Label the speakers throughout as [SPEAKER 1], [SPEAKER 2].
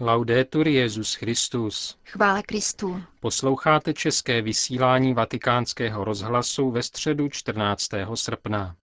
[SPEAKER 1] Laudetur Jezus Christus.
[SPEAKER 2] Chvála Kristu.
[SPEAKER 1] Posloucháte české vysílání Vatikánského rozhlasu ve středu 14. srpna.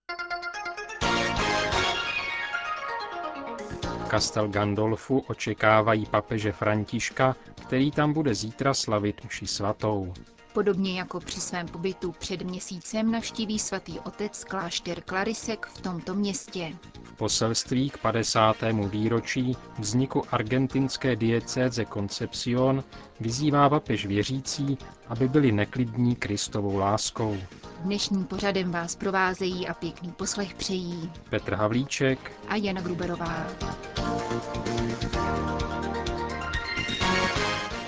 [SPEAKER 1] V Castel Gandolfu očekávají papeže Františka, který tam bude zítra slavit mši svatou.
[SPEAKER 2] Podobně jako při svém pobytu před měsícem navštíví svatý otec klášter Klarisek v tomto městě.
[SPEAKER 1] V poselství k 50. výročí vzniku argentinské diecéze Concepción vyzývá papež věřící, aby byli neklidní Kristovou láskou.
[SPEAKER 2] Dnešním pořadem vás provázejí a pěkný poslech přejí
[SPEAKER 1] Petr Havlíček
[SPEAKER 2] a Jana Gruberová.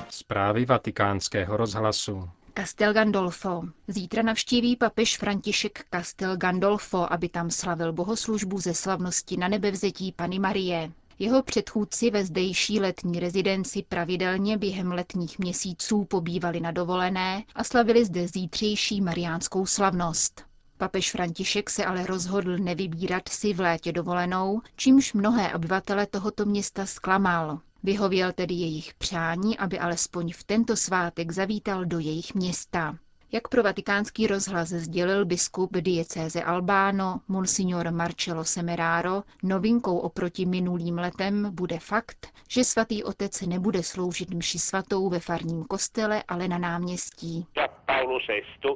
[SPEAKER 1] Zprávy vatikánského rozhlasu.
[SPEAKER 2] Castel Gandolfo. Zítra navštíví papež František Castel Gandolfo, aby tam slavil bohoslužbu ze slavnosti na nebevzetí Pany Marie. Jeho předchůdci ve zdejší letní rezidenci pravidelně během letních měsíců pobývali na dovolené a slavili zde zítřejší mariánskou slavnost. Papež František se ale rozhodl nevybírat si v létě dovolenou, čímž mnohé obyvatele tohoto města zklamal. Vyhověl tedy jejich přání, aby alespoň v tento svátek zavítal do jejich města. Jak pro vatikánský rozhlas sdělil biskup diecéze Albáno, monsignor Marcello Semeraro, novinkou oproti minulým letem bude fakt, že svatý otec nebude sloužit mši svatou ve farním kostele, ale na náměstí.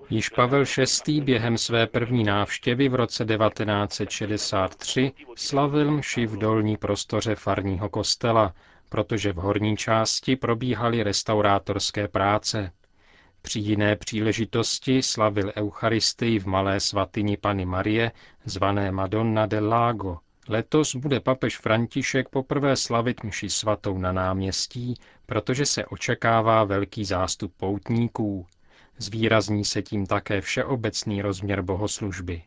[SPEAKER 1] Již Pavel VI. během své první návštěvy v roce 1963 slavil mši v dolní prostoře farního kostela, protože v horní části probíhaly restaurátorské práce. Při jiné příležitosti slavil Eucharistii v malé svatyni Pany Marie, zvané Madonna del Lago. Letos bude papež František poprvé slavit mši svatou na náměstí, protože se očekává velký zástup poutníků. Zvýrazní se tím také všeobecný rozměr bohoslužby.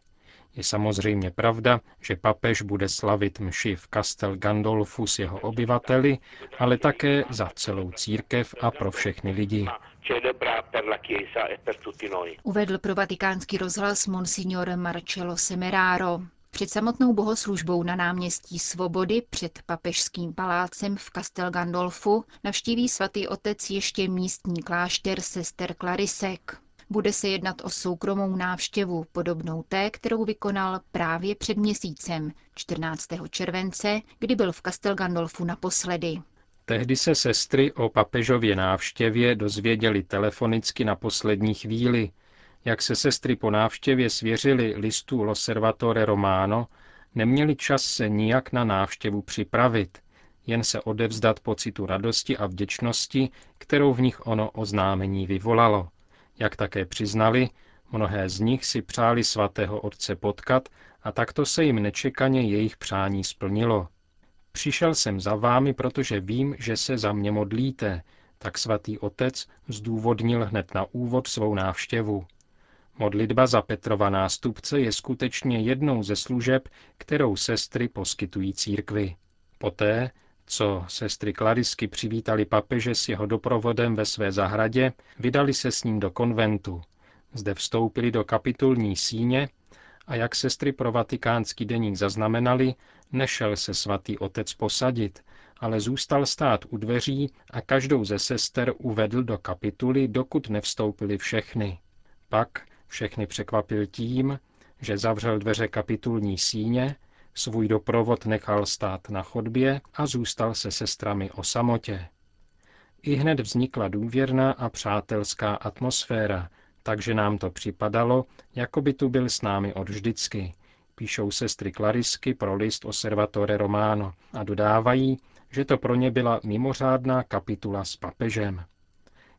[SPEAKER 1] Je samozřejmě pravda, že papež bude slavit mši v Castel Gandolfu s jeho obyvateli, ale také za celou církev a pro všechny lidi.
[SPEAKER 2] Uvedl pro vatikánský rozhlas monsignor Marcello Semeraro. Před samotnou bohoslužbou na náměstí Svobody před papežským palácem v Castel Gandolfu navštíví svatý otec ještě místní klášter sester Klarisek. Bude se jednat o soukromou návštěvu, podobnou té, kterou vykonal právě před měsícem, 14. července, kdy byl v Castel Gandolfu naposledy.
[SPEAKER 1] Tehdy se sestry o papežově návštěvě dozvěděli telefonicky na poslední chvíli. Jak se sestry po návštěvě svěřili listu Loservatore Romano, neměli čas se nijak na návštěvu připravit, jen se odevzdat pocitu radosti a vděčnosti, kterou v nich ono oznámení vyvolalo. Jak také přiznali, mnohé z nich si přáli svatého otce potkat a takto se jim nečekaně jejich přání splnilo. Přišel jsem za vámi, protože vím, že se za mě modlíte, tak svatý otec zdůvodnil hned na úvod svou návštěvu. Modlitba za Petrova nástupce je skutečně jednou ze služeb, kterou sestry poskytují církvi. Poté, co sestry Klarisky přivítali papeže s jeho doprovodem ve své zahradě, vydali se s ním do konventu. Zde vstoupili do kapitulní síně a jak sestry pro vatikánský deník zaznamenali, nešel se svatý otec posadit, ale zůstal stát u dveří a každou ze sester uvedl do kapituly, dokud nevstoupili všechny. Pak všechny překvapil tím, že zavřel dveře kapitulní síně, svůj doprovod nechal stát na chodbě a zůstal se sestrami o samotě. I hned vznikla důvěrná a přátelská atmosféra, takže nám to připadalo, jako by tu byl s námi od vždycky, píšou sestry Klarisky pro list Osservatore Romano a dodávají, že to pro ně byla mimořádná kapitula s papežem.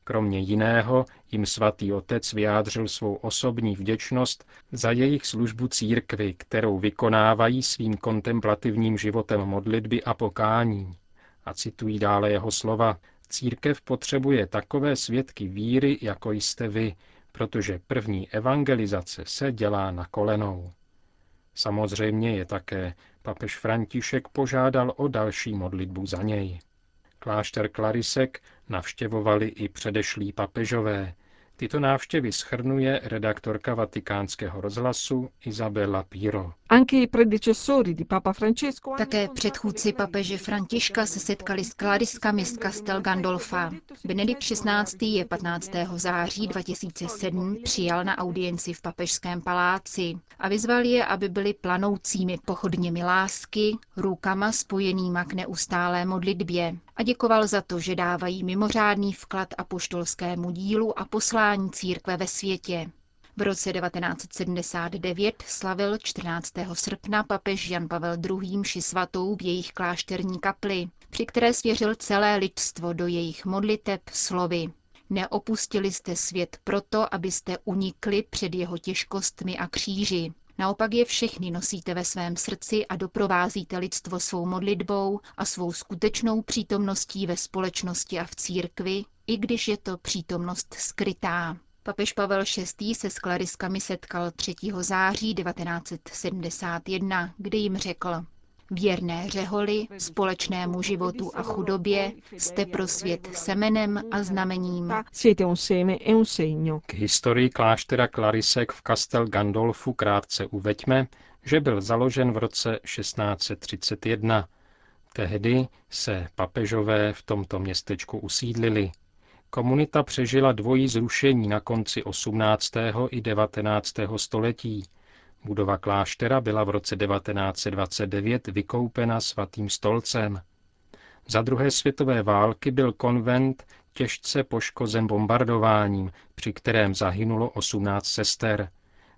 [SPEAKER 1] Kromě jiného jim svatý otec vyjádřil svou osobní vděčnost za jejich službu církvy, kterou vykonávají svým kontemplativním životem modlitby a pokání. A citují dále jeho slova, církev potřebuje takové svědky víry, jako jste vy, protože první evangelizace se dělá na kolenou. Samozřejmě je také papež František požádal o další modlitbu za něj. Klášter Klarisek navštěvovali i předešlí papežové, Tyto návštěvy schrnuje redaktorka vatikánského rozhlasu Isabella Piro.
[SPEAKER 2] Také předchůdci papeže Františka se setkali s klariskami z Castel Gandolfa. Benedikt XVI. je 15. září 2007 přijal na audienci v papežském paláci a vyzval je, aby byli planoucími pochodněmi lásky, rukama spojenýma k neustálé modlitbě a děkoval za to, že dávají mimořádný vklad apoštolskému dílu a poslání církve ve světě. V roce 1979 slavil 14. srpna papež Jan Pavel II. mši svatou v jejich klášterní kapli, při které svěřil celé lidstvo do jejich modliteb slovy. Neopustili jste svět proto, abyste unikli před jeho těžkostmi a kříži. Naopak je všechny nosíte ve svém srdci a doprovázíte lidstvo svou modlitbou a svou skutečnou přítomností ve společnosti a v církvi, i když je to přítomnost skrytá. Papež Pavel VI. se s klariskami setkal 3. září 1971, kdy jim řekl, Věrné řeholi, společnému životu a chudobě, jste pro svět semenem a znamením.
[SPEAKER 1] E K historii kláštera Klarisek v Castel Gandolfu krátce uveďme, že byl založen v roce 1631. Tehdy se papežové v tomto městečku usídlili. Komunita přežila dvojí zrušení na konci 18. i 19. století. Budova kláštera byla v roce 1929 vykoupena svatým stolcem. Za druhé světové války byl konvent těžce poškozen bombardováním, při kterém zahynulo 18 sester.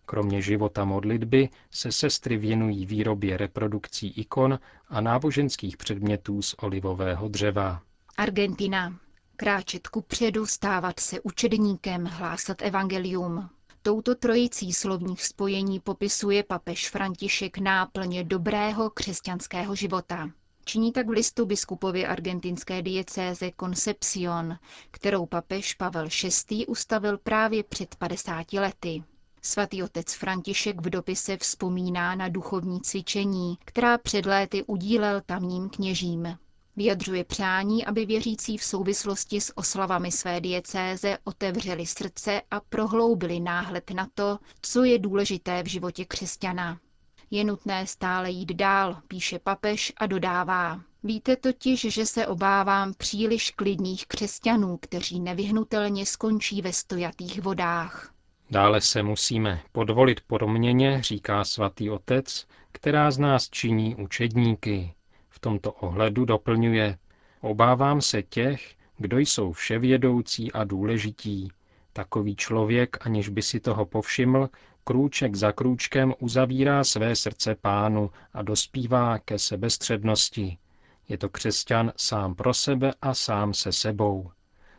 [SPEAKER 1] Kromě života modlitby se sestry věnují výrobě reprodukcí ikon a náboženských předmětů z olivového dřeva.
[SPEAKER 2] Argentina. Kráčet ku předu, stávat se učedníkem, hlásat evangelium. Touto trojicí slovních spojení popisuje papež František náplně dobrého křesťanského života. Činí tak v listu biskupovi argentinské diecéze Concepcion, kterou papež Pavel VI. ustavil právě před 50 lety. Svatý otec František v dopise vzpomíná na duchovní cvičení, která před léty udílel tamním kněžím. Vyjadřuje přání, aby věřící v souvislosti s oslavami své diecéze otevřeli srdce a prohloubili náhled na to, co je důležité v životě křesťana. Je nutné stále jít dál, píše papež a dodává. Víte totiž, že se obávám příliš klidných křesťanů, kteří nevyhnutelně skončí ve stojatých vodách.
[SPEAKER 1] Dále se musíme podvolit proměně, říká svatý otec, která z nás činí učedníky tomto ohledu doplňuje, obávám se těch, kdo jsou vševědoucí a důležití. Takový člověk, aniž by si toho povšiml, krůček za krůčkem uzavírá své srdce pánu a dospívá ke sebestřednosti. Je to křesťan sám pro sebe a sám se sebou.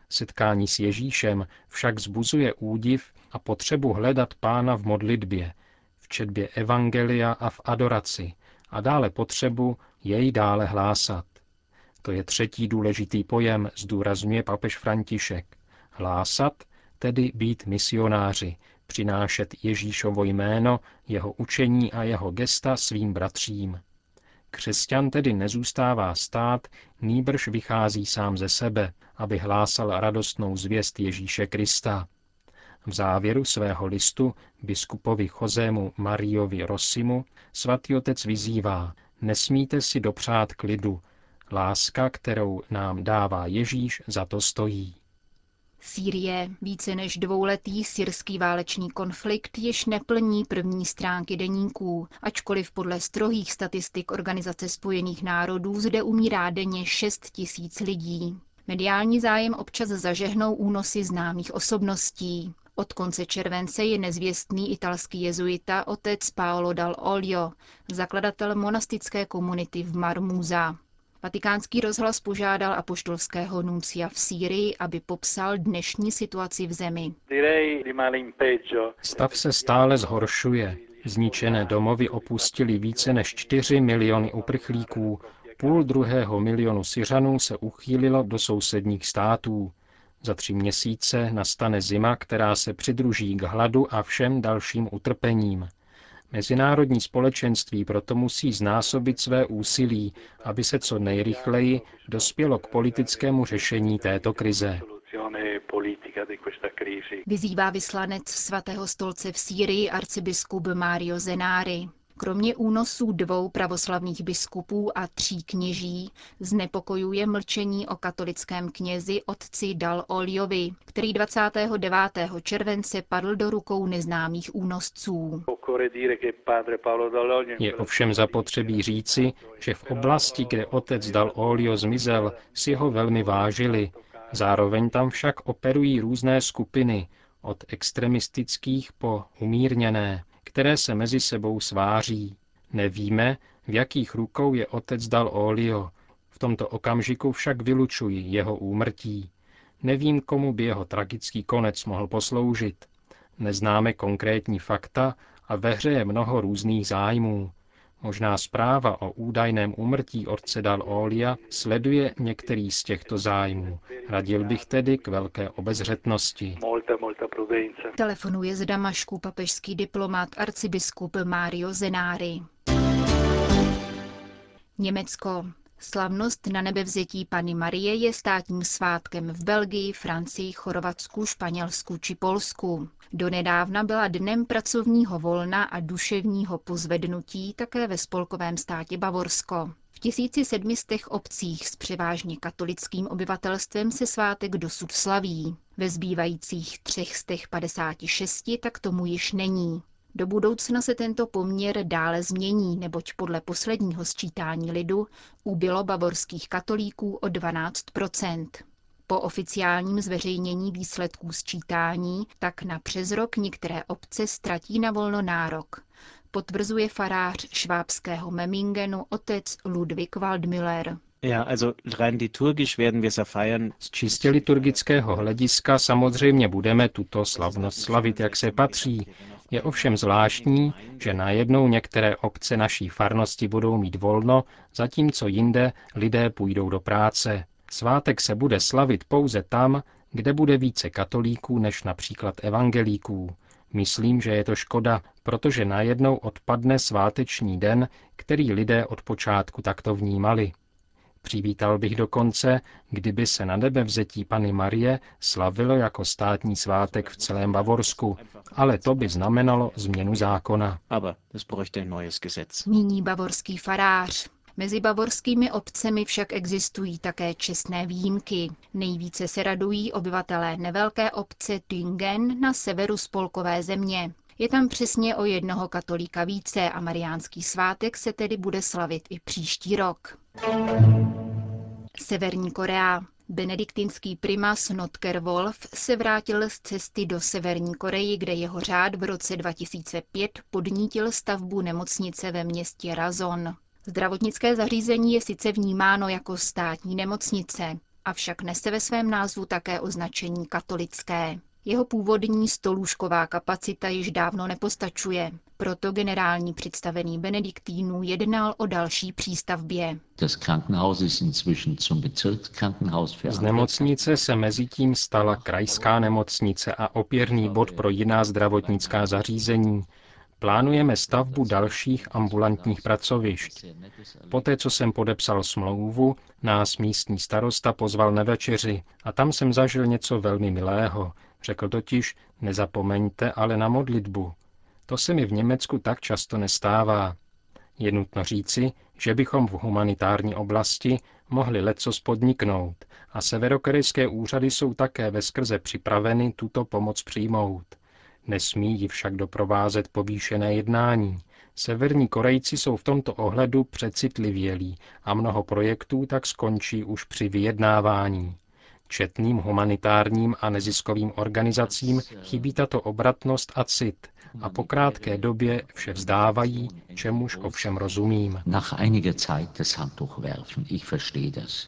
[SPEAKER 1] Setkání s Ježíšem však zbuzuje údiv a potřebu hledat pána v modlitbě, v četbě evangelia a v adoraci, a dále potřebu jej dále hlásat. To je třetí důležitý pojem, zdůrazňuje papež František. Hlásat, tedy být misionáři, přinášet Ježíšovo jméno, jeho učení a jeho gesta svým bratřím. Křesťan tedy nezůstává stát, nýbrž vychází sám ze sebe, aby hlásal radostnou zvěst Ježíše Krista. V závěru svého listu biskupovi Chozému Mariovi Rosimu svatý otec vyzývá, nesmíte si dopřát klidu, láska, kterou nám dává Ježíš, za to stojí.
[SPEAKER 2] Sýrie, více než dvouletý syrský válečný konflikt, již neplní první stránky deníků, ačkoliv podle strohých statistik Organizace spojených národů zde umírá denně 6 tisíc lidí. Mediální zájem občas zažehnou únosy známých osobností. Od konce července je nezvěstný italský jezuita otec Paolo dal Olio, zakladatel monastické komunity v Marmuza. Vatikánský rozhlas požádal apoštolského nuncia v Sýrii, aby popsal dnešní situaci v zemi.
[SPEAKER 1] Stav se stále zhoršuje. Zničené domovy opustili více než 4 miliony uprchlíků, půl druhého milionu Syřanů se uchýlilo do sousedních států. Za tři měsíce nastane zima, která se přidruží k hladu a všem dalším utrpením. Mezinárodní společenství proto musí znásobit své úsilí, aby se co nejrychleji dospělo k politickému řešení této krize.
[SPEAKER 2] Vyzývá vyslanec svatého stolce v Sýrii arcibiskup Mario Zenári. Kromě únosů dvou pravoslavných biskupů a tří kněží znepokojuje mlčení o katolickém knězi otci Dal Oliovi, který 29. července padl do rukou neznámých únosců.
[SPEAKER 1] Je ovšem zapotřebí říci, že v oblasti, kde otec Dal Olio zmizel, si ho velmi vážili. Zároveň tam však operují různé skupiny, od extremistických po umírněné, které se mezi sebou sváří. Nevíme, v jakých rukou je otec dal Olio. V tomto okamžiku však vylučuji jeho úmrtí. Nevím, komu by jeho tragický konec mohl posloužit. Neznáme konkrétní fakta a ve hře je mnoho různých zájmů. Možná zpráva o údajném úmrtí otce Dal Olia sleduje některý z těchto zájmů. Radil bych tedy k velké obezřetnosti.
[SPEAKER 2] Telefonuje z Damašku papežský diplomat arcibiskup Mario Zenári. Německo. Slavnost na nebevzetí Pany Marie je státním svátkem v Belgii, Francii, Chorvatsku, Španělsku či Polsku. Donedávna byla dnem pracovního volna a duševního pozvednutí také ve spolkovém státě Bavorsko. V 1700 obcích s převážně katolickým obyvatelstvem se svátek dosud slaví. Ve zbývajících 356 tak tomu již není. Do budoucna se tento poměr dále změní, neboť podle posledního sčítání lidu ubylo bavorských katolíků o 12% po oficiálním zveřejnění výsledků sčítání tak na přes rok některé obce ztratí na volno nárok, potvrzuje farář švábského Memingenu otec Ludwig Waldmüller.
[SPEAKER 1] Ja, also rein liturgisch werden wir es feiern. Z čistě liturgického hlediska samozřejmě budeme tuto slavnost slavit, jak se patří. Je ovšem zvláštní, že najednou některé obce naší farnosti budou mít volno, zatímco jinde lidé půjdou do práce. Svátek se bude slavit pouze tam, kde bude více katolíků než například evangelíků. Myslím, že je to škoda, protože najednou odpadne sváteční den, který lidé od počátku takto vnímali. Přivítal bych dokonce, kdyby se na nebe vzetí Pany Marie slavilo jako státní svátek v celém Bavorsku, ale to by znamenalo změnu zákona.
[SPEAKER 2] Míní bavorský farář. Mezi bavorskými obcemi však existují také čestné výjimky. Nejvíce se radují obyvatelé nevelké obce Tüngen na severu spolkové země. Je tam přesně o jednoho katolíka více a mariánský svátek se tedy bude slavit i příští rok. Severní Korea. Benediktinský primas Notker Wolf se vrátil z cesty do Severní Koreji, kde jeho řád v roce 2005 podnítil stavbu nemocnice ve městě Razon. Zdravotnické zařízení je sice vnímáno jako státní nemocnice, avšak nese ve svém názvu také označení katolické. Jeho původní stolůžková kapacita již dávno nepostačuje, proto generální představený Benediktínů jednal o další přístavbě.
[SPEAKER 1] Z nemocnice se mezitím stala krajská nemocnice a opěrný bod pro jiná zdravotnická zařízení, Plánujeme stavbu dalších ambulantních pracovišť. Poté, co jsem podepsal smlouvu, nás místní starosta pozval na večeři a tam jsem zažil něco velmi milého. Řekl totiž, nezapomeňte ale na modlitbu. To se mi v Německu tak často nestává. Je nutno říci, že bychom v humanitární oblasti mohli lecos podniknout a severokorejské úřady jsou také ve skrze připraveny tuto pomoc přijmout. Nesmí ji však doprovázet povýšené jednání. Severní Korejci jsou v tomto ohledu přecitlivělí a mnoho projektů tak skončí už při vyjednávání. Četným humanitárním a neziskovým organizacím chybí tato obratnost a cit a po krátké době vše vzdávají, čemuž ovšem rozumím.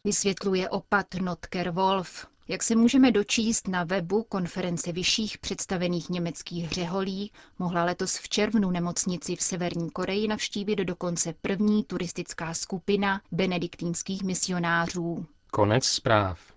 [SPEAKER 2] Vysvětluje opat Notker Wolf. Jak se můžeme dočíst na webu konference vyšších představených německých řeholí, mohla letos v červnu nemocnici v Severní Koreji navštívit dokonce první turistická skupina benediktínských misionářů.
[SPEAKER 1] Konec zpráv.